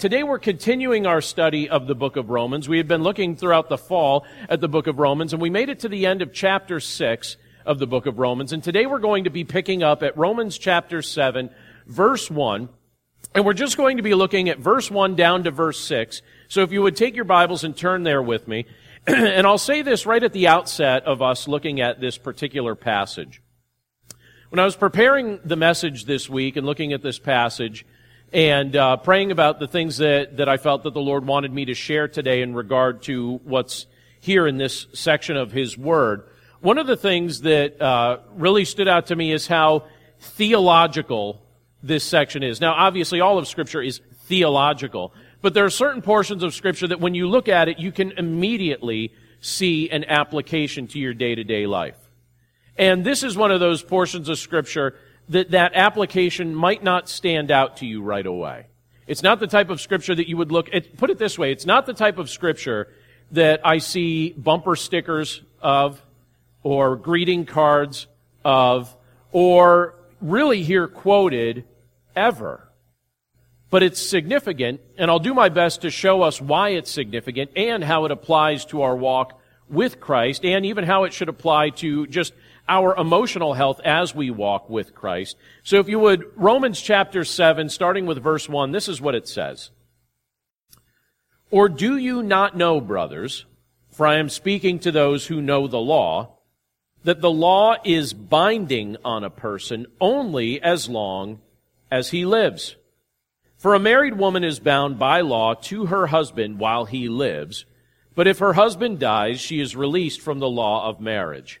Today we're continuing our study of the book of Romans. We have been looking throughout the fall at the book of Romans and we made it to the end of chapter 6 of the book of Romans. And today we're going to be picking up at Romans chapter 7, verse 1. And we're just going to be looking at verse 1 down to verse 6. So if you would take your Bibles and turn there with me. and I'll say this right at the outset of us looking at this particular passage. When I was preparing the message this week and looking at this passage, and uh, praying about the things that, that I felt that the Lord wanted me to share today in regard to what's here in this section of His Word. One of the things that uh, really stood out to me is how theological this section is. Now, obviously, all of Scripture is theological, but there are certain portions of Scripture that when you look at it, you can immediately see an application to your day to day life. And this is one of those portions of Scripture that that application might not stand out to you right away. It's not the type of scripture that you would look at. Put it this way. It's not the type of scripture that I see bumper stickers of or greeting cards of or really hear quoted ever. But it's significant, and I'll do my best to show us why it's significant and how it applies to our walk with Christ and even how it should apply to just our emotional health as we walk with Christ. So if you would, Romans chapter 7, starting with verse 1, this is what it says. Or do you not know, brothers, for I am speaking to those who know the law, that the law is binding on a person only as long as he lives? For a married woman is bound by law to her husband while he lives, but if her husband dies, she is released from the law of marriage.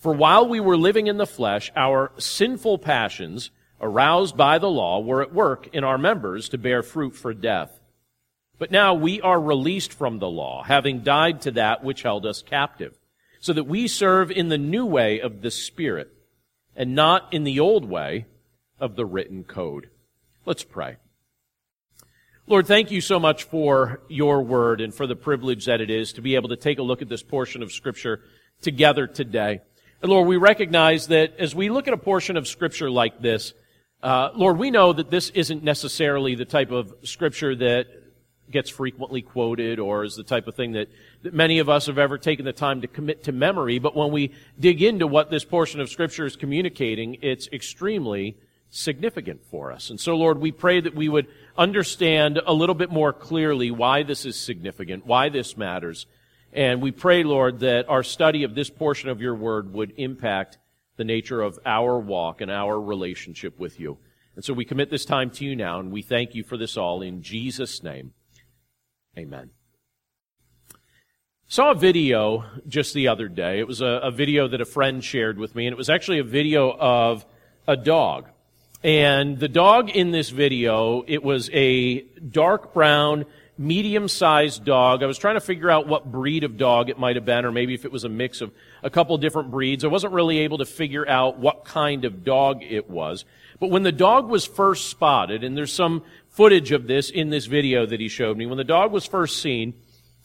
For while we were living in the flesh, our sinful passions, aroused by the law, were at work in our members to bear fruit for death. But now we are released from the law, having died to that which held us captive, so that we serve in the new way of the Spirit, and not in the old way of the written code. Let's pray. Lord, thank you so much for your word and for the privilege that it is to be able to take a look at this portion of Scripture together today. Lord, we recognize that as we look at a portion of scripture like this, uh, Lord, we know that this isn't necessarily the type of scripture that gets frequently quoted or is the type of thing that, that many of us have ever taken the time to commit to memory. But when we dig into what this portion of scripture is communicating, it's extremely significant for us. And so, Lord, we pray that we would understand a little bit more clearly why this is significant, why this matters, and we pray, Lord, that our study of this portion of your word would impact the nature of our walk and our relationship with you. And so we commit this time to you now, and we thank you for this all in Jesus' name. Amen. Saw a video just the other day. It was a, a video that a friend shared with me, and it was actually a video of a dog. And the dog in this video, it was a dark brown medium sized dog. I was trying to figure out what breed of dog it might have been, or maybe if it was a mix of a couple different breeds. I wasn't really able to figure out what kind of dog it was. But when the dog was first spotted, and there's some footage of this in this video that he showed me, when the dog was first seen,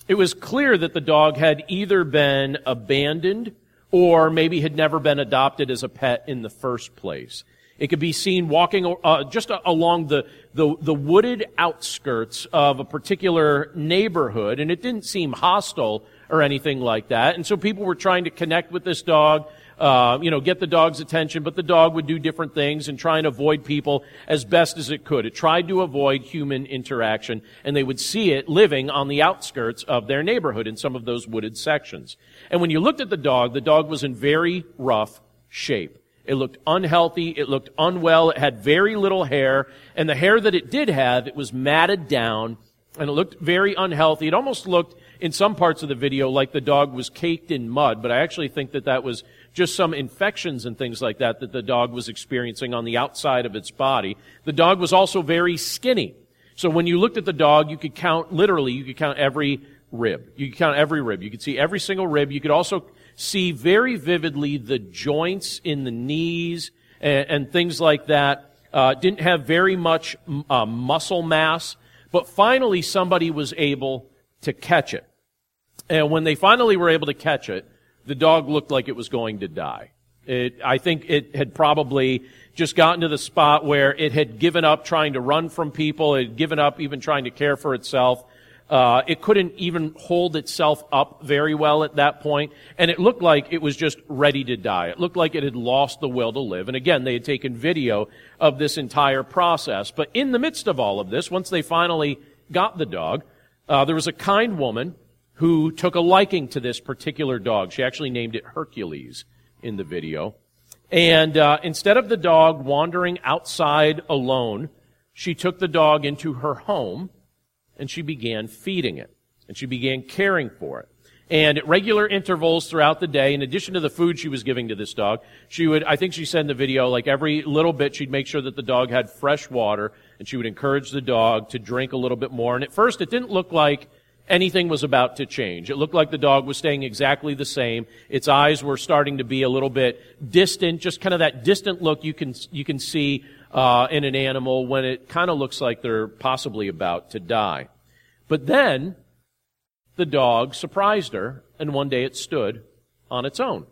it was clear that the dog had either been abandoned or maybe had never been adopted as a pet in the first place. It could be seen walking uh, just along the, the, the wooded outskirts of a particular neighborhood, and it didn't seem hostile or anything like that. And so people were trying to connect with this dog, uh, you know, get the dog's attention, but the dog would do different things and try and avoid people as best as it could. It tried to avoid human interaction, and they would see it living on the outskirts of their neighborhood in some of those wooded sections. And when you looked at the dog, the dog was in very rough shape. It looked unhealthy. It looked unwell. It had very little hair. And the hair that it did have, it was matted down and it looked very unhealthy. It almost looked in some parts of the video like the dog was caked in mud, but I actually think that that was just some infections and things like that that the dog was experiencing on the outside of its body. The dog was also very skinny. So when you looked at the dog, you could count, literally, you could count every rib. You could count every rib. You could see every single rib. You could also see very vividly the joints in the knees and, and things like that. Uh, didn't have very much uh, muscle mass, but finally somebody was able to catch it. And when they finally were able to catch it, the dog looked like it was going to die. It, I think it had probably just gotten to the spot where it had given up trying to run from people, it had given up even trying to care for itself. Uh, it couldn't even hold itself up very well at that point, and it looked like it was just ready to die. It looked like it had lost the will to live. And again, they had taken video of this entire process. But in the midst of all of this, once they finally got the dog, uh, there was a kind woman who took a liking to this particular dog. She actually named it Hercules in the video. And uh, instead of the dog wandering outside alone, she took the dog into her home and she began feeding it. And she began caring for it. And at regular intervals throughout the day, in addition to the food she was giving to this dog, she would, I think she said in the video, like every little bit, she'd make sure that the dog had fresh water, and she would encourage the dog to drink a little bit more. And at first, it didn't look like anything was about to change. It looked like the dog was staying exactly the same. Its eyes were starting to be a little bit distant, just kind of that distant look you can, you can see uh, in an animal when it kind of looks like they're possibly about to die. But then the dog surprised her, and one day it stood on its own.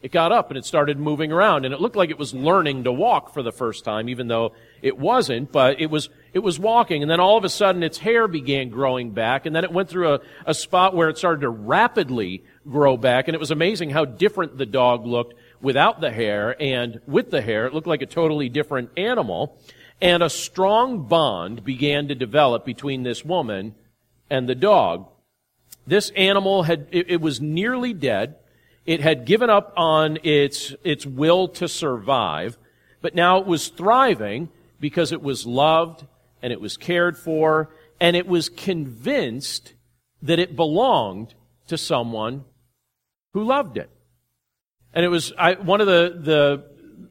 It got up and it started moving around, and it looked like it was learning to walk for the first time, even though it wasn't, but it was, it was walking, and then all of a sudden its hair began growing back, and then it went through a, a spot where it started to rapidly grow back, and it was amazing how different the dog looked without the hair, and with the hair, it looked like a totally different animal. And a strong bond began to develop between this woman and the dog. This animal had, it, it was nearly dead. It had given up on its, its will to survive, but now it was thriving because it was loved and it was cared for and it was convinced that it belonged to someone who loved it. And it was I, one of the, the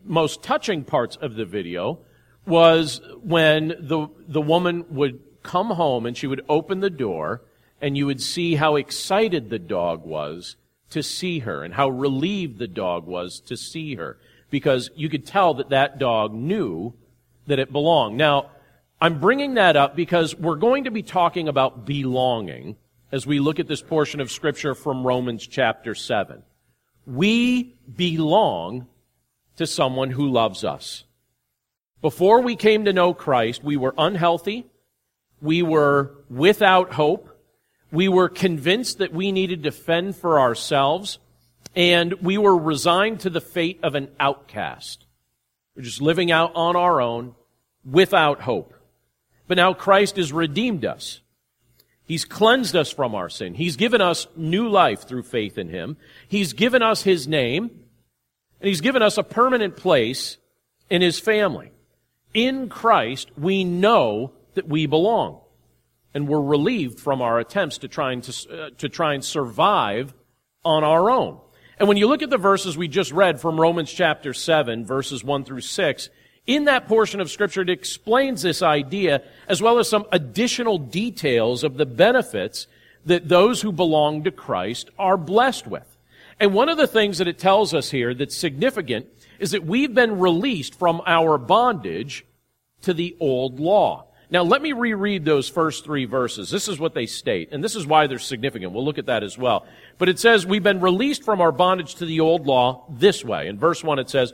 most touching parts of the video was when the, the woman would come home and she would open the door and you would see how excited the dog was to see her and how relieved the dog was to see her because you could tell that that dog knew that it belonged. Now, I'm bringing that up because we're going to be talking about belonging as we look at this portion of scripture from Romans chapter 7. We belong to someone who loves us. Before we came to know Christ, we were unhealthy. We were without hope. We were convinced that we needed to fend for ourselves. And we were resigned to the fate of an outcast. We're just living out on our own without hope. But now Christ has redeemed us. He's cleansed us from our sin. He's given us new life through faith in Him. He's given us His name. And He's given us a permanent place in His family. In Christ, we know that we belong. And we're relieved from our attempts to try and, to, uh, to try and survive on our own. And when you look at the verses we just read from Romans chapter 7, verses 1 through 6, in that portion of scripture, it explains this idea as well as some additional details of the benefits that those who belong to Christ are blessed with. And one of the things that it tells us here that's significant is that we've been released from our bondage to the old law. Now, let me reread those first three verses. This is what they state, and this is why they're significant. We'll look at that as well. But it says, We've been released from our bondage to the old law this way. In verse 1, it says,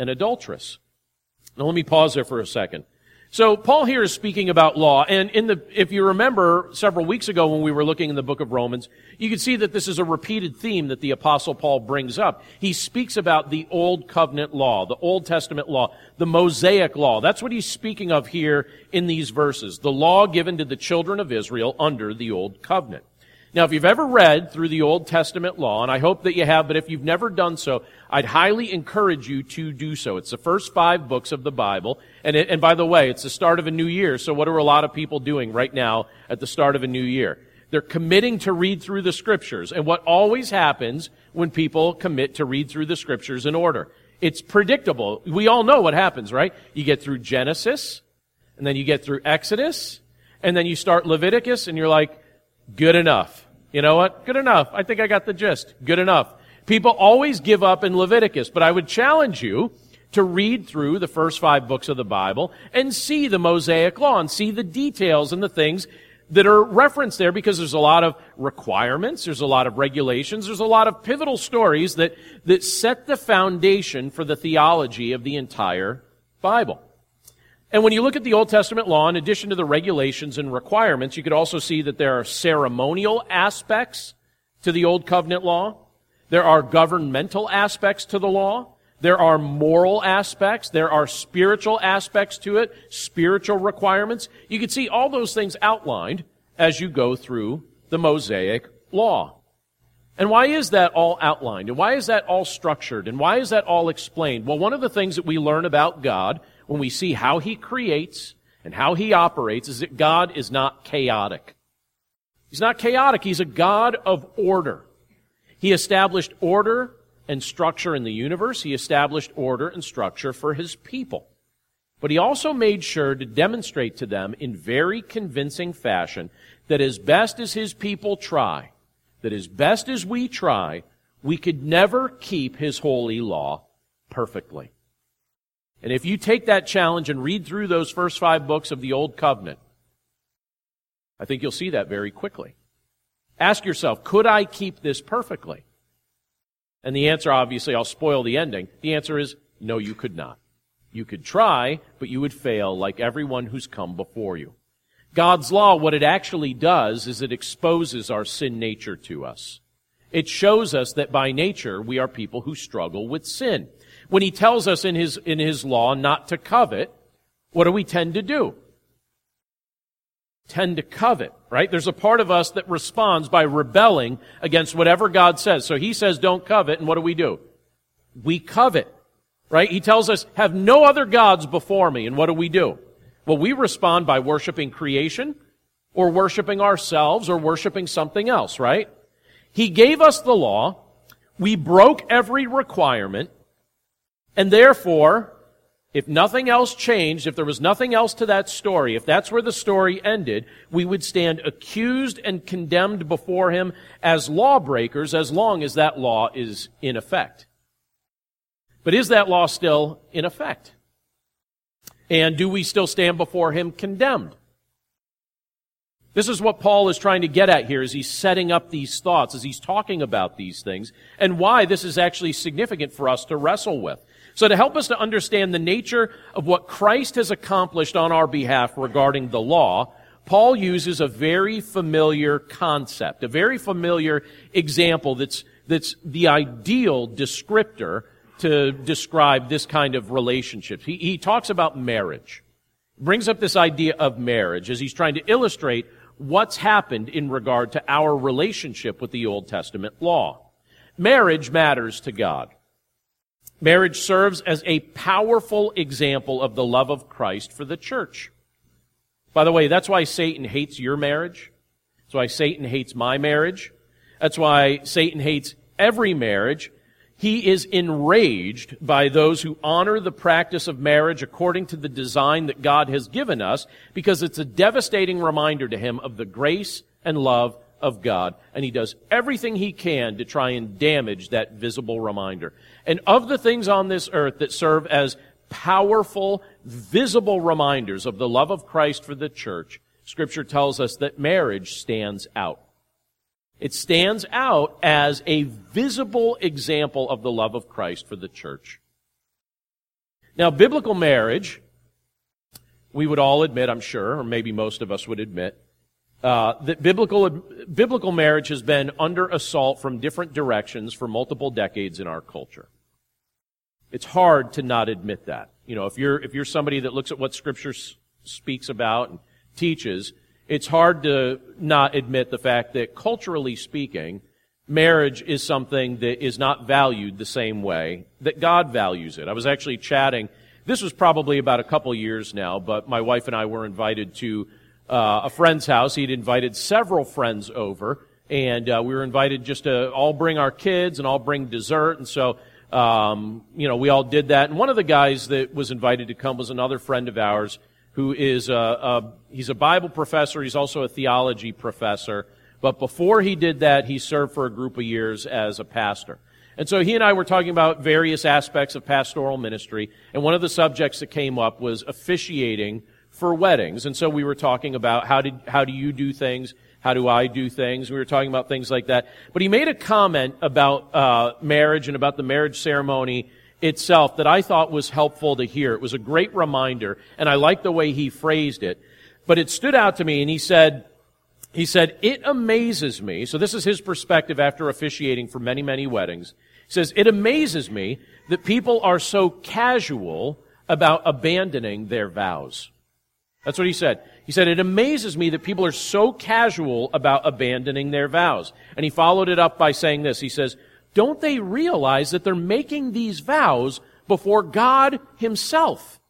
an adulteress. Now let me pause there for a second. So Paul here is speaking about law, and in the, if you remember several weeks ago when we were looking in the book of Romans, you can see that this is a repeated theme that the apostle Paul brings up. He speaks about the old covenant law, the Old Testament law, the Mosaic law. That's what he's speaking of here in these verses. The law given to the children of Israel under the old covenant. Now, if you've ever read through the Old Testament law, and I hope that you have, but if you've never done so, I'd highly encourage you to do so. It's the first five books of the Bible. And, it, and by the way, it's the start of a new year. So what are a lot of people doing right now at the start of a new year? They're committing to read through the scriptures. And what always happens when people commit to read through the scriptures in order? It's predictable. We all know what happens, right? You get through Genesis, and then you get through Exodus, and then you start Leviticus, and you're like, good enough. You know what? Good enough. I think I got the gist. Good enough. People always give up in Leviticus, but I would challenge you to read through the first five books of the Bible and see the Mosaic Law and see the details and the things that are referenced there because there's a lot of requirements, there's a lot of regulations, there's a lot of pivotal stories that, that set the foundation for the theology of the entire Bible. And when you look at the Old Testament law, in addition to the regulations and requirements, you could also see that there are ceremonial aspects to the Old Covenant law. There are governmental aspects to the law. There are moral aspects. There are spiritual aspects to it, spiritual requirements. You can see all those things outlined as you go through the Mosaic law. And why is that all outlined? And why is that all structured? And why is that all explained? Well, one of the things that we learn about God when we see how He creates and how He operates is that God is not chaotic. He's not chaotic. He's a God of order. He established order and structure in the universe. He established order and structure for his people. But he also made sure to demonstrate to them in very convincing fashion that as best as his people try, that as best as we try, we could never keep his holy law perfectly. And if you take that challenge and read through those first five books of the Old Covenant, I think you'll see that very quickly. Ask yourself, could I keep this perfectly? And the answer, obviously, I'll spoil the ending. The answer is no, you could not. You could try, but you would fail like everyone who's come before you. God's law, what it actually does is it exposes our sin nature to us. It shows us that by nature we are people who struggle with sin. When he tells us in his, in his law not to covet, what do we tend to do? tend to covet, right? There's a part of us that responds by rebelling against whatever God says. So he says don't covet, and what do we do? We covet, right? He tells us, have no other gods before me, and what do we do? Well, we respond by worshiping creation, or worshiping ourselves, or worshiping something else, right? He gave us the law, we broke every requirement, and therefore, if nothing else changed, if there was nothing else to that story, if that's where the story ended, we would stand accused and condemned before him as lawbreakers as long as that law is in effect. But is that law still in effect? And do we still stand before him condemned? This is what Paul is trying to get at here as he's setting up these thoughts, as he's talking about these things, and why this is actually significant for us to wrestle with. So to help us to understand the nature of what Christ has accomplished on our behalf regarding the law, Paul uses a very familiar concept, a very familiar example that's, that's the ideal descriptor to describe this kind of relationship. He, he talks about marriage. Brings up this idea of marriage as he's trying to illustrate what's happened in regard to our relationship with the Old Testament law. Marriage matters to God. Marriage serves as a powerful example of the love of Christ for the church. By the way, that's why Satan hates your marriage. That's why Satan hates my marriage. That's why Satan hates every marriage. He is enraged by those who honor the practice of marriage according to the design that God has given us because it's a devastating reminder to him of the grace and love of God. And he does everything he can to try and damage that visible reminder. And of the things on this earth that serve as powerful, visible reminders of the love of Christ for the church, Scripture tells us that marriage stands out. It stands out as a visible example of the love of Christ for the church. Now, biblical marriage, we would all admit, I'm sure, or maybe most of us would admit, uh, that biblical, biblical marriage has been under assault from different directions for multiple decades in our culture. It's hard to not admit that. You know, if you're, if you're somebody that looks at what scripture s- speaks about and teaches, it's hard to not admit the fact that culturally speaking, marriage is something that is not valued the same way that God values it. I was actually chatting, this was probably about a couple years now, but my wife and I were invited to uh, a friend's house. He'd invited several friends over, and uh, we were invited just to all bring our kids and all bring dessert, and so um, you know, we all did that. And one of the guys that was invited to come was another friend of ours who is a, a, he's a Bible professor. He's also a theology professor. But before he did that, he served for a group of years as a pastor. And so he and I were talking about various aspects of pastoral ministry. And one of the subjects that came up was officiating for weddings. And so we were talking about how did, how do you do things? How do I do things? We were talking about things like that. But he made a comment about uh, marriage and about the marriage ceremony itself that I thought was helpful to hear. It was a great reminder, and I liked the way he phrased it. But it stood out to me, and he said, he said, it amazes me. So this is his perspective after officiating for many, many weddings. He says, it amazes me that people are so casual about abandoning their vows. That's what he said. He said, It amazes me that people are so casual about abandoning their vows. And he followed it up by saying this. He says, Don't they realize that they're making these vows before God Himself?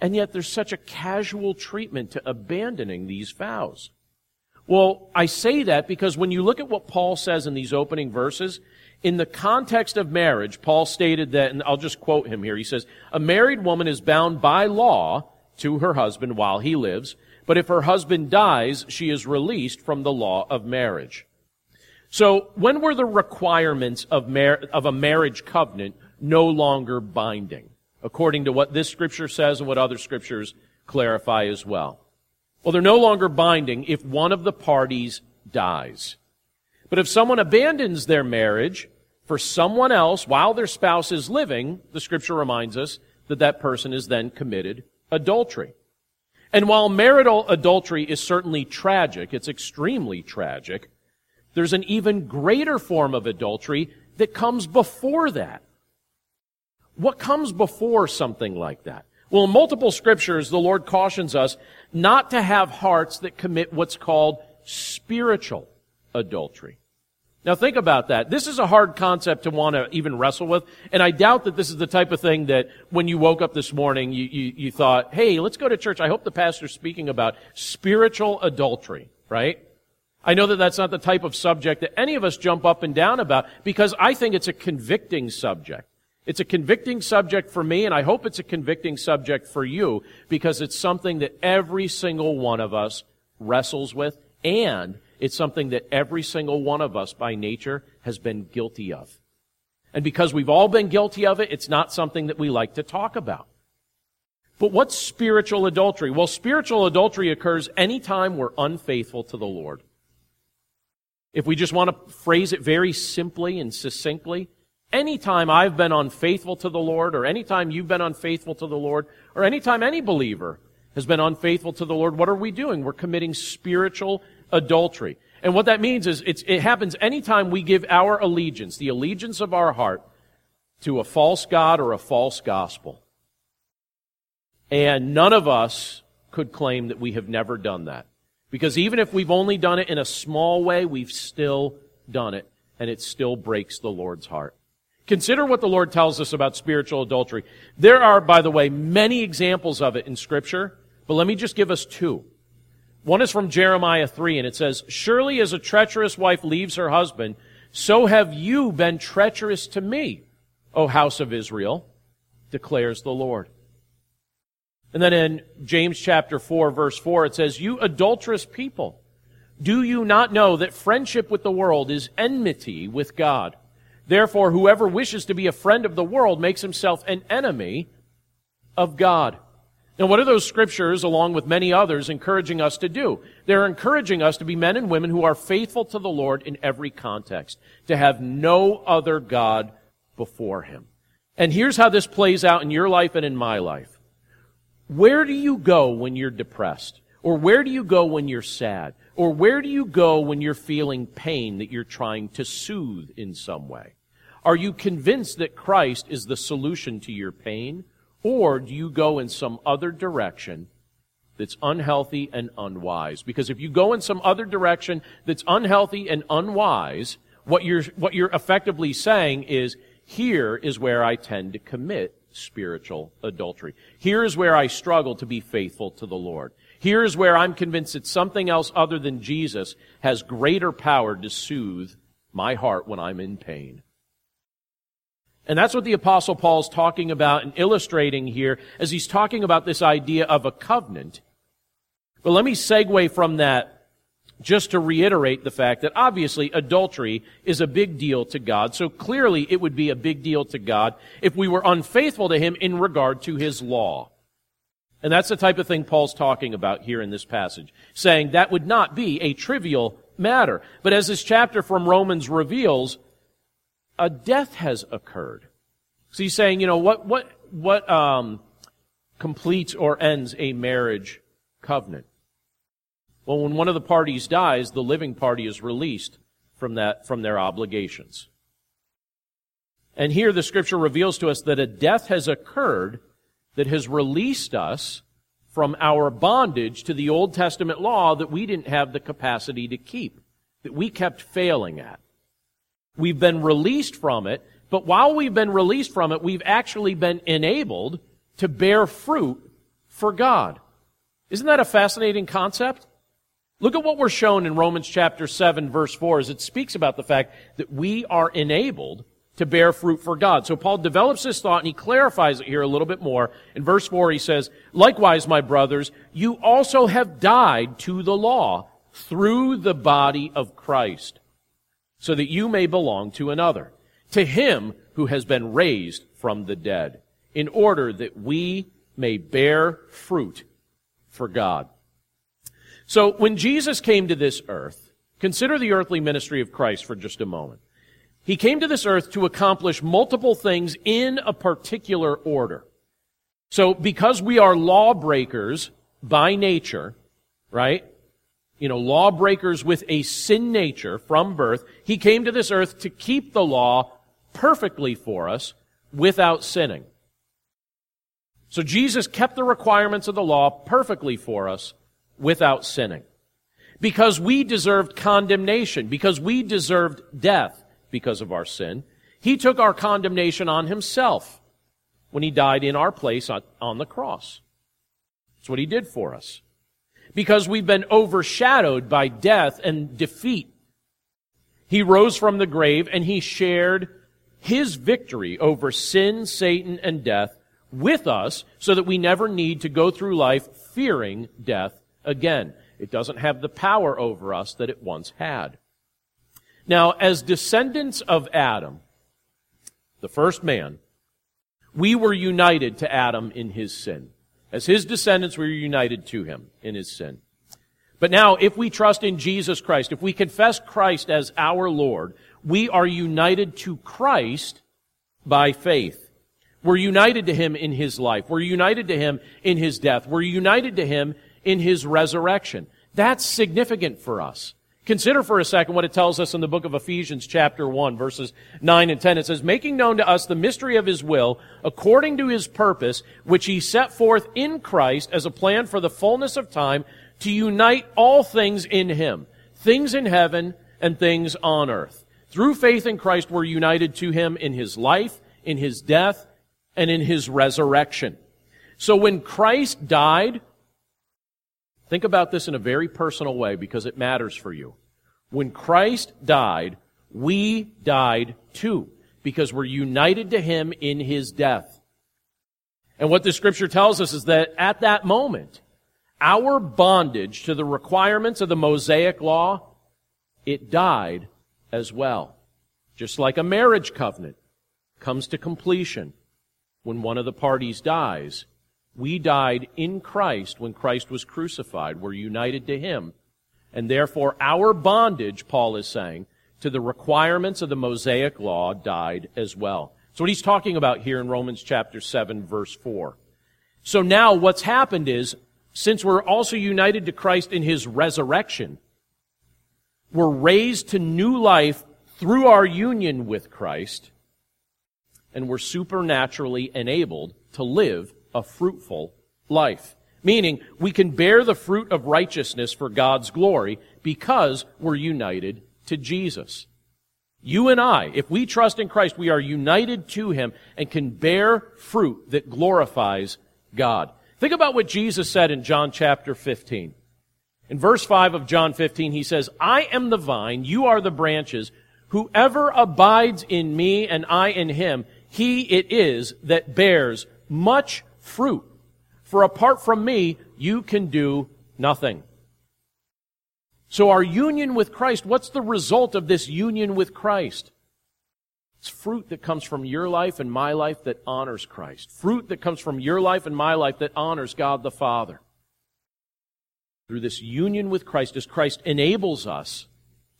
And yet there's such a casual treatment to abandoning these vows. Well, I say that because when you look at what Paul says in these opening verses, in the context of marriage, Paul stated that, and I'll just quote him here. He says, A married woman is bound by law to her husband while he lives, but if her husband dies, she is released from the law of marriage. So, when were the requirements of, mar- of a marriage covenant no longer binding? According to what this scripture says and what other scriptures clarify as well. Well, they're no longer binding if one of the parties dies. But if someone abandons their marriage for someone else while their spouse is living, the scripture reminds us that that person is then committed adultery. And while marital adultery is certainly tragic, it's extremely tragic, there's an even greater form of adultery that comes before that. What comes before something like that? Well, in multiple scriptures, the Lord cautions us not to have hearts that commit what's called spiritual adultery. Now think about that. This is a hard concept to want to even wrestle with, and I doubt that this is the type of thing that when you woke up this morning, you, you, you thought, hey, let's go to church. I hope the pastor's speaking about spiritual adultery, right? I know that that's not the type of subject that any of us jump up and down about because I think it's a convicting subject. It's a convicting subject for me, and I hope it's a convicting subject for you because it's something that every single one of us wrestles with and it's something that every single one of us by nature has been guilty of. And because we've all been guilty of it, it's not something that we like to talk about. But what's spiritual adultery? Well, spiritual adultery occurs anytime we're unfaithful to the Lord. If we just want to phrase it very simply and succinctly, anytime I've been unfaithful to the Lord, or anytime you've been unfaithful to the Lord, or anytime any believer has been unfaithful to the Lord, what are we doing? We're committing spiritual adultery. And what that means is it happens anytime we give our allegiance, the allegiance of our heart, to a false God or a false gospel. And none of us could claim that we have never done that. Because even if we've only done it in a small way, we've still done it, and it still breaks the Lord's heart. Consider what the Lord tells us about spiritual adultery. There are, by the way, many examples of it in Scripture, but let me just give us two. One is from Jeremiah 3, and it says, Surely as a treacherous wife leaves her husband, so have you been treacherous to me, O house of Israel, declares the Lord. And then in James chapter 4, verse 4, it says, You adulterous people, do you not know that friendship with the world is enmity with God? Therefore, whoever wishes to be a friend of the world makes himself an enemy of God. Now, what are those scriptures, along with many others, encouraging us to do? They're encouraging us to be men and women who are faithful to the Lord in every context, to have no other God before Him. And here's how this plays out in your life and in my life. Where do you go when you're depressed? Or where do you go when you're sad? Or where do you go when you're feeling pain that you're trying to soothe in some way? Are you convinced that Christ is the solution to your pain? Or do you go in some other direction that's unhealthy and unwise. Because if you go in some other direction that's unhealthy and unwise, what you're, what you're effectively saying is, here is where I tend to commit spiritual adultery. Here is where I struggle to be faithful to the Lord. Here is where I'm convinced that something else other than Jesus has greater power to soothe my heart when I'm in pain. And that's what the apostle Paul's talking about and illustrating here as he's talking about this idea of a covenant. But let me segue from that just to reiterate the fact that obviously adultery is a big deal to God. So clearly it would be a big deal to God if we were unfaithful to Him in regard to His law. And that's the type of thing Paul's talking about here in this passage, saying that would not be a trivial matter. But as this chapter from Romans reveals, a death has occurred. So he's saying, you know, what, what, what, um, completes or ends a marriage covenant? Well, when one of the parties dies, the living party is released from that, from their obligations. And here the scripture reveals to us that a death has occurred that has released us from our bondage to the Old Testament law that we didn't have the capacity to keep, that we kept failing at. We've been released from it, but while we've been released from it, we've actually been enabled to bear fruit for God. Isn't that a fascinating concept? Look at what we're shown in Romans chapter 7 verse 4 as it speaks about the fact that we are enabled to bear fruit for God. So Paul develops this thought and he clarifies it here a little bit more. In verse 4 he says, Likewise, my brothers, you also have died to the law through the body of Christ, so that you may belong to another, to him who has been raised from the dead, in order that we may bear fruit for God. So when Jesus came to this earth, consider the earthly ministry of Christ for just a moment. He came to this earth to accomplish multiple things in a particular order. So because we are lawbreakers by nature, right? You know, lawbreakers with a sin nature from birth, he came to this earth to keep the law perfectly for us without sinning. So Jesus kept the requirements of the law perfectly for us without sinning. Because we deserved condemnation, because we deserved death because of our sin, he took our condemnation on himself when he died in our place on, the cross. That's what he did for us. Because we've been overshadowed by death and defeat. He rose from the grave and he shared his victory over sin, Satan, and death with us so that we never need to go through life fearing death again. It doesn't have the power over us that it once had. Now, as descendants of Adam, the first man, we were united to Adam in his sin. As his descendants, we were united to him in his sin. But now, if we trust in Jesus Christ, if we confess Christ as our Lord, we are united to Christ by faith. We're united to him in his life. We're united to him in his death. We're united to him in his resurrection. That's significant for us. Consider for a second what it tells us in the book of Ephesians chapter 1 verses 9 and 10. It says, making known to us the mystery of his will according to his purpose, which he set forth in Christ as a plan for the fullness of time to unite all things in him, things in heaven and things on earth. Through faith in Christ, we're united to him in his life, in his death, and in his resurrection. So when Christ died, Think about this in a very personal way because it matters for you. When Christ died, we died too because we're united to Him in His death. And what the scripture tells us is that at that moment, our bondage to the requirements of the Mosaic law, it died as well. Just like a marriage covenant comes to completion when one of the parties dies, we died in Christ when Christ was crucified. We're united to Him. And therefore, our bondage, Paul is saying, to the requirements of the Mosaic law died as well. So what he's talking about here in Romans chapter 7 verse 4. So now what's happened is, since we're also united to Christ in His resurrection, we're raised to new life through our union with Christ, and we're supernaturally enabled to live a fruitful life. Meaning, we can bear the fruit of righteousness for God's glory because we're united to Jesus. You and I, if we trust in Christ, we are united to Him and can bear fruit that glorifies God. Think about what Jesus said in John chapter 15. In verse 5 of John 15, He says, I am the vine, you are the branches. Whoever abides in me and I in him, he it is that bears much fruit. For apart from me, you can do nothing. So our union with Christ, what's the result of this union with Christ? It's fruit that comes from your life and my life that honors Christ. Fruit that comes from your life and my life that honors God the Father. Through this union with Christ, as Christ enables us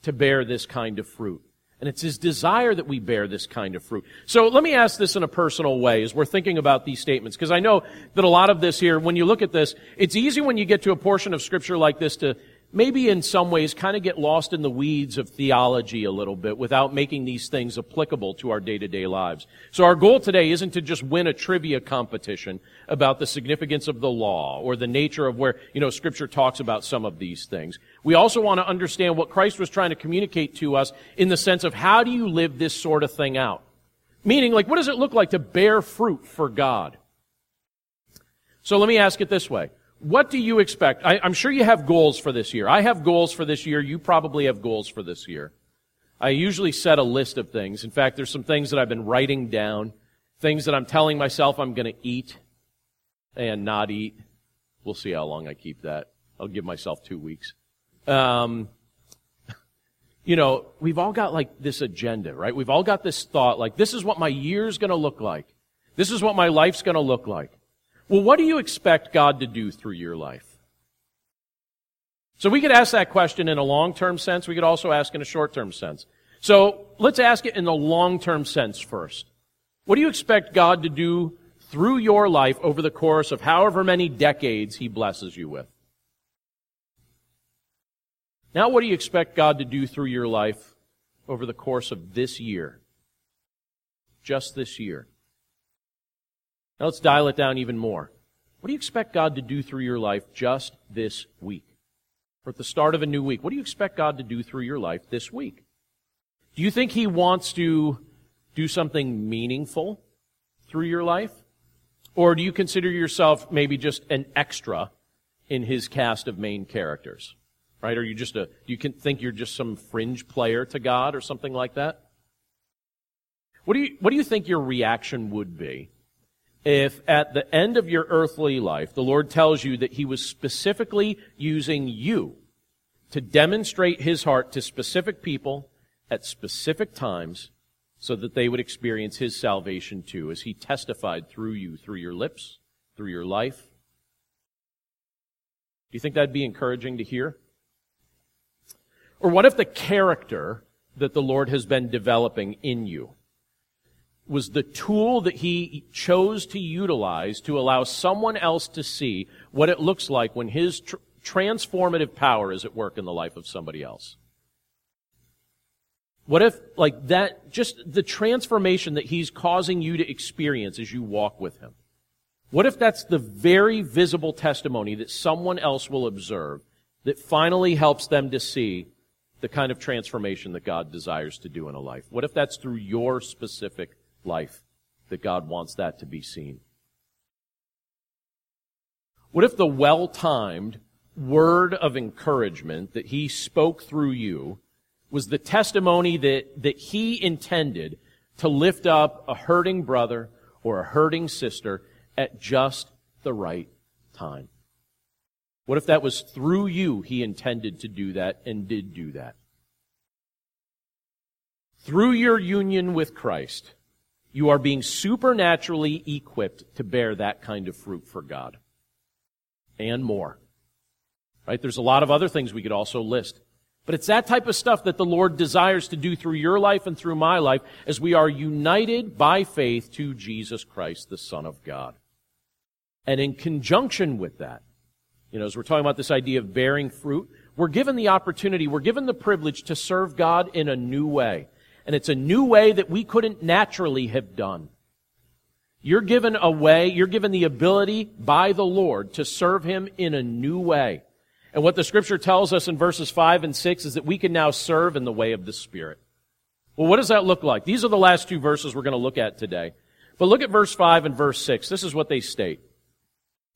to bear this kind of fruit. And it's his desire that we bear this kind of fruit. So let me ask this in a personal way as we're thinking about these statements, because I know that a lot of this here, when you look at this, it's easy when you get to a portion of scripture like this to maybe in some ways kind of get lost in the weeds of theology a little bit without making these things applicable to our day-to-day lives. So our goal today isn't to just win a trivia competition about the significance of the law or the nature of where, you know, scripture talks about some of these things. We also want to understand what Christ was trying to communicate to us in the sense of how do you live this sort of thing out? Meaning, like, what does it look like to bear fruit for God? So let me ask it this way. What do you expect? I, am sure you have goals for this year. I have goals for this year. You probably have goals for this year. I usually set a list of things. In fact, there's some things that I've been writing down, things that I'm telling myself I'm going to eat and not eat. We'll see how long I keep that. I'll give myself two weeks. Um, you know, we've all got like this agenda, right? We've all got this thought, like, this is what my year's going to look like. This is what my life's going to look like. Well, what do you expect God to do through your life? So we could ask that question in a long-term sense. We could also ask in a short-term sense. So let's ask it in the long-term sense first. What do you expect God to do through your life over the course of however many decades He blesses you with? Now, what do you expect God to do through your life over the course of this year? Just this year. Now let's dial it down even more. What do you expect God to do through your life just this week? Or at the start of a new week, what do you expect God to do through your life this week? Do you think He wants to do something meaningful through your life? Or do you consider yourself maybe just an extra in His cast of main characters? Right? Are you just a, do you think you're just some fringe player to God or something like that? What do you, what do you think your reaction would be if at the end of your earthly life, the Lord tells you that He was specifically using you to demonstrate His heart to specific people at specific times so that they would experience His salvation too, as He testified through you, through your lips, through your life. Do you think that'd be encouraging to hear? Or what if the character that the Lord has been developing in you was the tool that he chose to utilize to allow someone else to see what it looks like when his tr- transformative power is at work in the life of somebody else. What if, like that, just the transformation that he's causing you to experience as you walk with him? What if that's the very visible testimony that someone else will observe that finally helps them to see the kind of transformation that God desires to do in a life? What if that's through your specific life that God wants that to be seen? What if the well timed word of encouragement that he spoke through you was the testimony that, that he intended to lift up a hurting brother or a hurting sister at just the right time? What if that was through you he intended to do that and did do that? Through your union with Christ, you are being supernaturally equipped to bear that kind of fruit for God. And more. Right? There's a lot of other things we could also list. But it's that type of stuff that the Lord desires to do through your life and through my life as we are united by faith to Jesus Christ, the Son of God. And in conjunction with that, you know, as we're talking about this idea of bearing fruit, we're given the opportunity, we're given the privilege to serve God in a new way and it's a new way that we couldn't naturally have done. You're given a way, you're given the ability by the Lord to serve Him in a new way. And what the scripture tells us in verses 5 and 6 is that we can now serve in the way of the Spirit. Well, what does that look like? These are the last two verses we're going to look at today. But look at verse 5 and verse 6. This is what they state.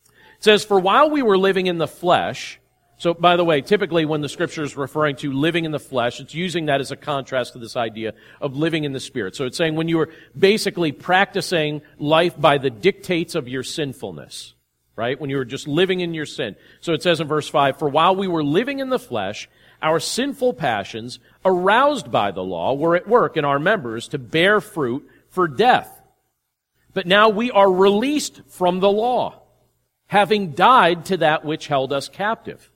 It says, For while we were living in the flesh, so, by the way, typically when the scripture is referring to living in the flesh, it's using that as a contrast to this idea of living in the spirit. So it's saying when you were basically practicing life by the dictates of your sinfulness, right? When you were just living in your sin. So it says in verse 5, For while we were living in the flesh, our sinful passions, aroused by the law, were at work in our members to bear fruit for death. But now we are released from the law, having died to that which held us captive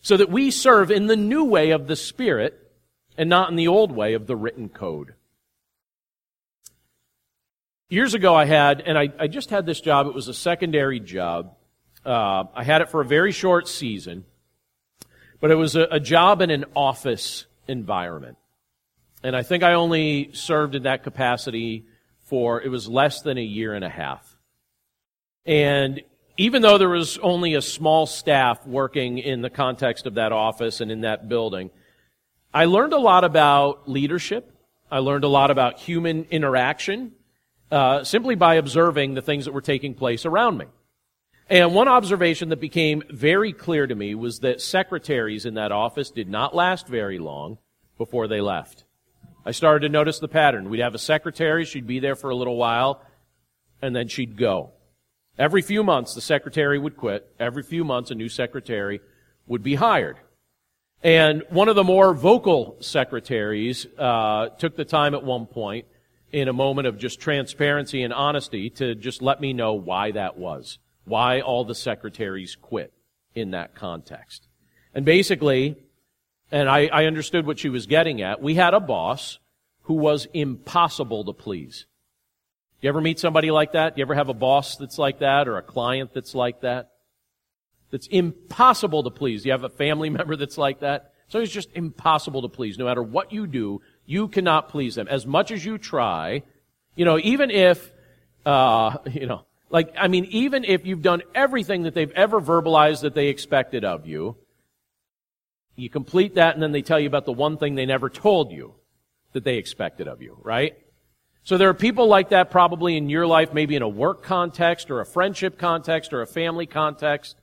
so that we serve in the new way of the Spirit and not in the old way of the written code. Years ago, I had, and I, I just had this job. It was a secondary job. Uh, I had it for a very short season, but it was a, a job in an office environment. And I think I only served in that capacity for, it was less than a year and a half. And even though there was only a small staff working in the context of that office and in that building, I learned a lot about leadership. I learned a lot about human interaction uh, simply by observing the things that were taking place around me. And one observation that became very clear to me was that secretaries in that office did not last very long before they left. I started to notice the pattern. We'd have a secretary, she'd be there for a little while, and then she'd go. Every few months, the secretary would quit. Every few months, a new secretary would be hired. And one of the more vocal secretaries uh, took the time at one point, in a moment of just transparency and honesty, to just let me know why that was, why all the secretaries quit in that context. And basically, and I, I understood what she was getting at, we had a boss who was impossible to please. You ever meet somebody like that? Do you ever have a boss that's like that or a client that's like that? That's impossible to please. You have a family member that's like that? So it's just impossible to please. No matter what you do, you cannot please them. As much as you try, you know, even if, uh, you know, like, I mean, even if you've done everything that they've ever verbalized that they expected of you, you complete that and then they tell you about the one thing they never told you that they expected of you, right? So there are people like that probably in your life, maybe in a work context or a friendship context or a family context,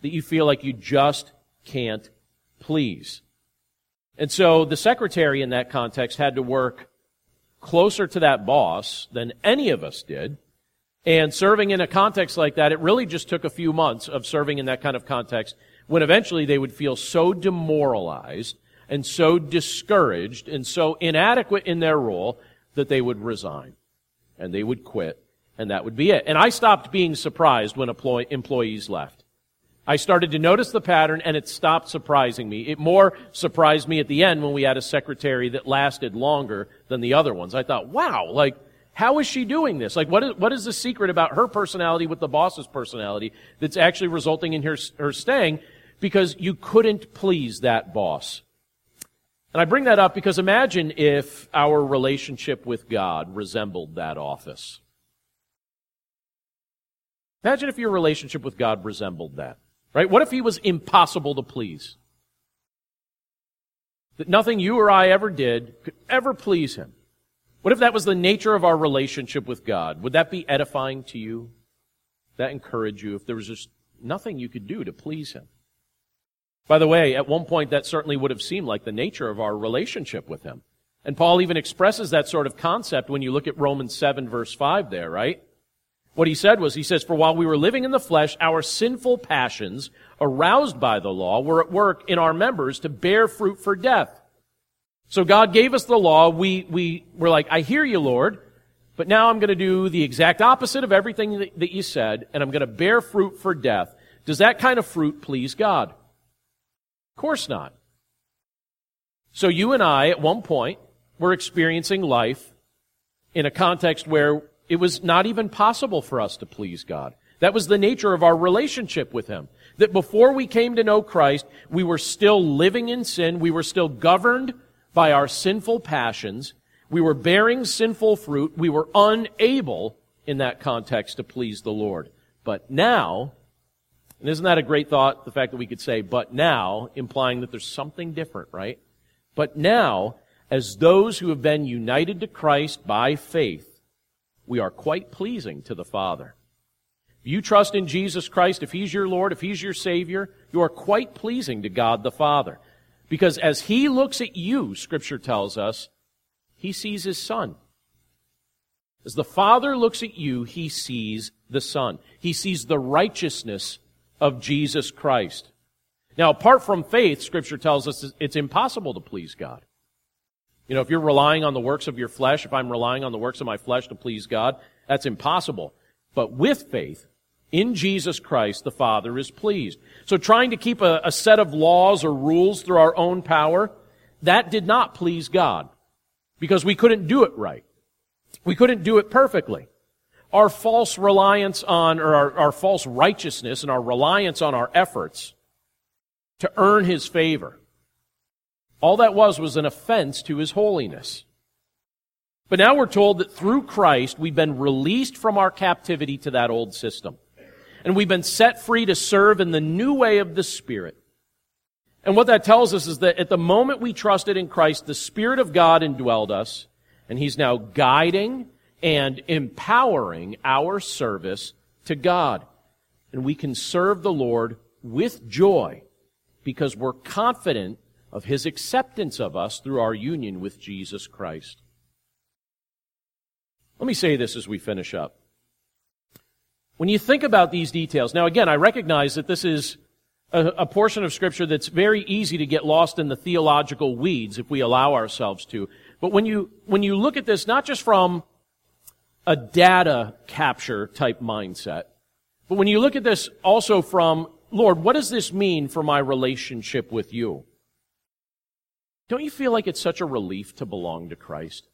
that you feel like you just can't please. And so the secretary in that context had to work closer to that boss than any of us did. And serving in a context like that, it really just took a few months of serving in that kind of context when eventually they would feel so demoralized and so discouraged and so inadequate in their role that they would resign and they would quit and that would be it. And I stopped being surprised when employees left. I started to notice the pattern and it stopped surprising me. It more surprised me at the end when we had a secretary that lasted longer than the other ones. I thought, wow, like, how is she doing this? Like, what is, what is the secret about her personality with the boss's personality that's actually resulting in her, her staying? Because you couldn't please that boss. And I bring that up because imagine if our relationship with God resembled that office. Imagine if your relationship with God resembled that. Right? What if he was impossible to please? That nothing you or I ever did could ever please him. What if that was the nature of our relationship with God? Would that be edifying to you? That encourage you if there was just nothing you could do to please him? By the way, at one point that certainly would have seemed like the nature of our relationship with Him. And Paul even expresses that sort of concept when you look at Romans 7 verse 5 there, right? What he said was, he says, For while we were living in the flesh, our sinful passions, aroused by the law, were at work in our members to bear fruit for death. So God gave us the law. We, we were like, I hear you, Lord, but now I'm going to do the exact opposite of everything that, that you said, and I'm going to bear fruit for death. Does that kind of fruit please God? Course not. So you and I, at one point, were experiencing life in a context where it was not even possible for us to please God. That was the nature of our relationship with Him. That before we came to know Christ, we were still living in sin. We were still governed by our sinful passions. We were bearing sinful fruit. We were unable, in that context to please the Lord. But now, and isn't that a great thought? The fact that we could say, but now, implying that there's something different, right? But now, as those who have been united to Christ by faith, we are quite pleasing to the Father. If you trust in Jesus Christ, if He's your Lord, if He's your Savior, you are quite pleasing to God the Father. Because as He looks at you, Scripture tells us, He sees His Son. As the Father looks at you, He sees the Son. He sees the righteousness of Jesus Christ. Now, apart from faith, Scripture tells us it's impossible to please God. You know, if you're relying on the works of your flesh, if I'm relying on the works of my flesh to please God, that's impossible. But with faith, in Jesus Christ, the Father is pleased. So trying to keep a, a, set of laws or rules through our own power, that did not please God. Because we couldn't do it right. We couldn't do it perfectly. Our false reliance on, or our, our false righteousness and our reliance on our efforts to earn His favor, all that was was an offense to His holiness. But now we're told that through Christ, we've been released from our captivity to that old system. And we've been set free to serve in the new way of the Spirit. And what that tells us is that at the moment we trusted in Christ, the Spirit of God indwelled us, and He's now guiding and empowering our service to God. And we can serve the Lord with joy because we're confident of His acceptance of us through our union with Jesus Christ. Let me say this as we finish up. When you think about these details, now again, I recognize that this is a, a, portion of scripture that's very easy to get lost in the theological weeds if we allow ourselves to. But when you, when you look at this, not just from a data capture type mindset, but when you look at this also from, Lord, what does this mean for my relationship with you? Don't you feel like it's such a relief to belong to Christ?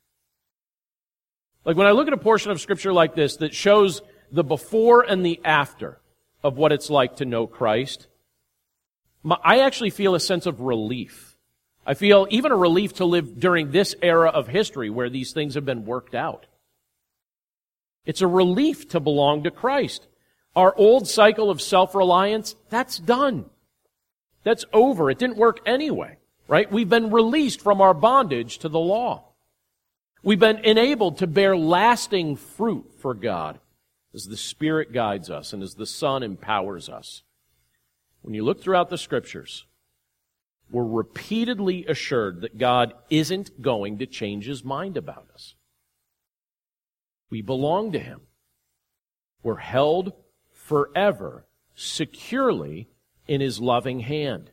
Like when I look at a portion of scripture like this that shows the before and the after of what it's like to know Christ, I actually feel a sense of relief. I feel even a relief to live during this era of history where these things have been worked out. It's a relief to belong to Christ. Our old cycle of self-reliance, that's done. That's over. It didn't work anyway, right? We've been released from our bondage to the law. We've been enabled to bear lasting fruit for God as the Spirit guides us and as the Son empowers us. When you look throughout the Scriptures, we're repeatedly assured that God isn't going to change His mind about us. We belong to Him. We're held forever, securely in His loving hand.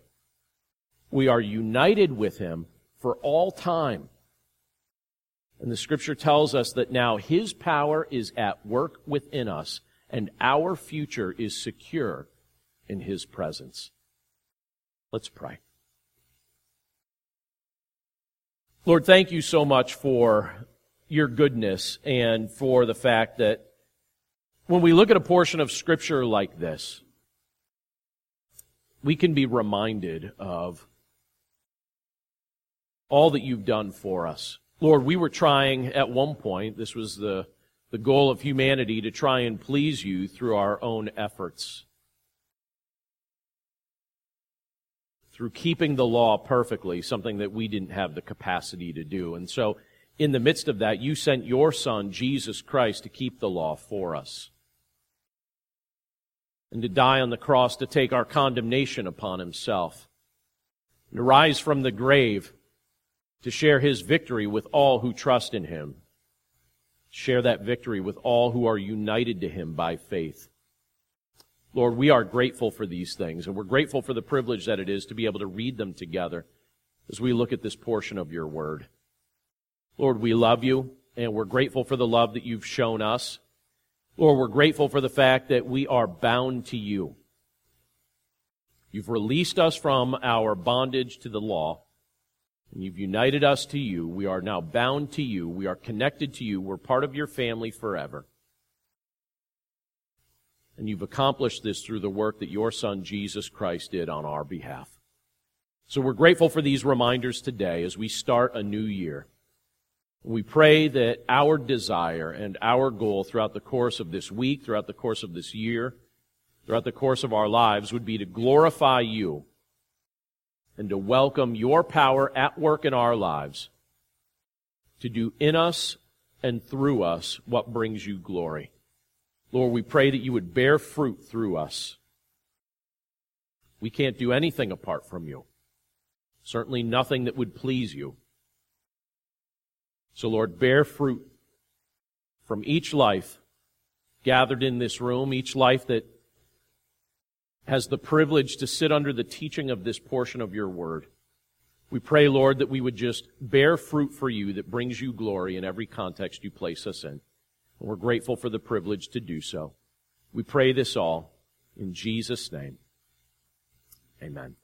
We are united with Him for all time. And the scripture tells us that now his power is at work within us and our future is secure in his presence. Let's pray. Lord, thank you so much for your goodness and for the fact that when we look at a portion of scripture like this, we can be reminded of all that you've done for us. Lord, we were trying at one point, this was the, the goal of humanity, to try and please you through our own efforts. Through keeping the law perfectly, something that we didn't have the capacity to do. And so, in the midst of that, you sent your Son, Jesus Christ, to keep the law for us. And to die on the cross to take our condemnation upon himself. And to rise from the grave to share his victory with all who trust in him. Share that victory with all who are united to him by faith. Lord, we are grateful for these things, and we're grateful for the privilege that it is to be able to read them together as we look at this portion of your word. Lord, we love you, and we're grateful for the love that you've shown us. Lord, we're grateful for the fact that we are bound to you. You've released us from our bondage to the law and you've united us to you. We are now bound to you. We are connected to you. We're part of your family forever. And you've accomplished this through the work that your son Jesus Christ did on our behalf. So we're grateful for these reminders today as we start a new year. We pray that our desire and our goal throughout the course of this week, throughout the course of this year, throughout the course of our lives would be to glorify you and to welcome your power at work in our lives to do in us and through us what brings you glory. Lord, we pray that you would bear fruit through us. We can't do anything apart from you. Certainly nothing that would please you. So, Lord, bear fruit from each life gathered in this room, each life that has the privilege to sit under the teaching of this portion of your word. We pray, Lord, that we would just bear fruit for you that brings you glory in every context you place us in. And we're grateful for the privilege to do so. We pray this all in Jesus' name. Amen.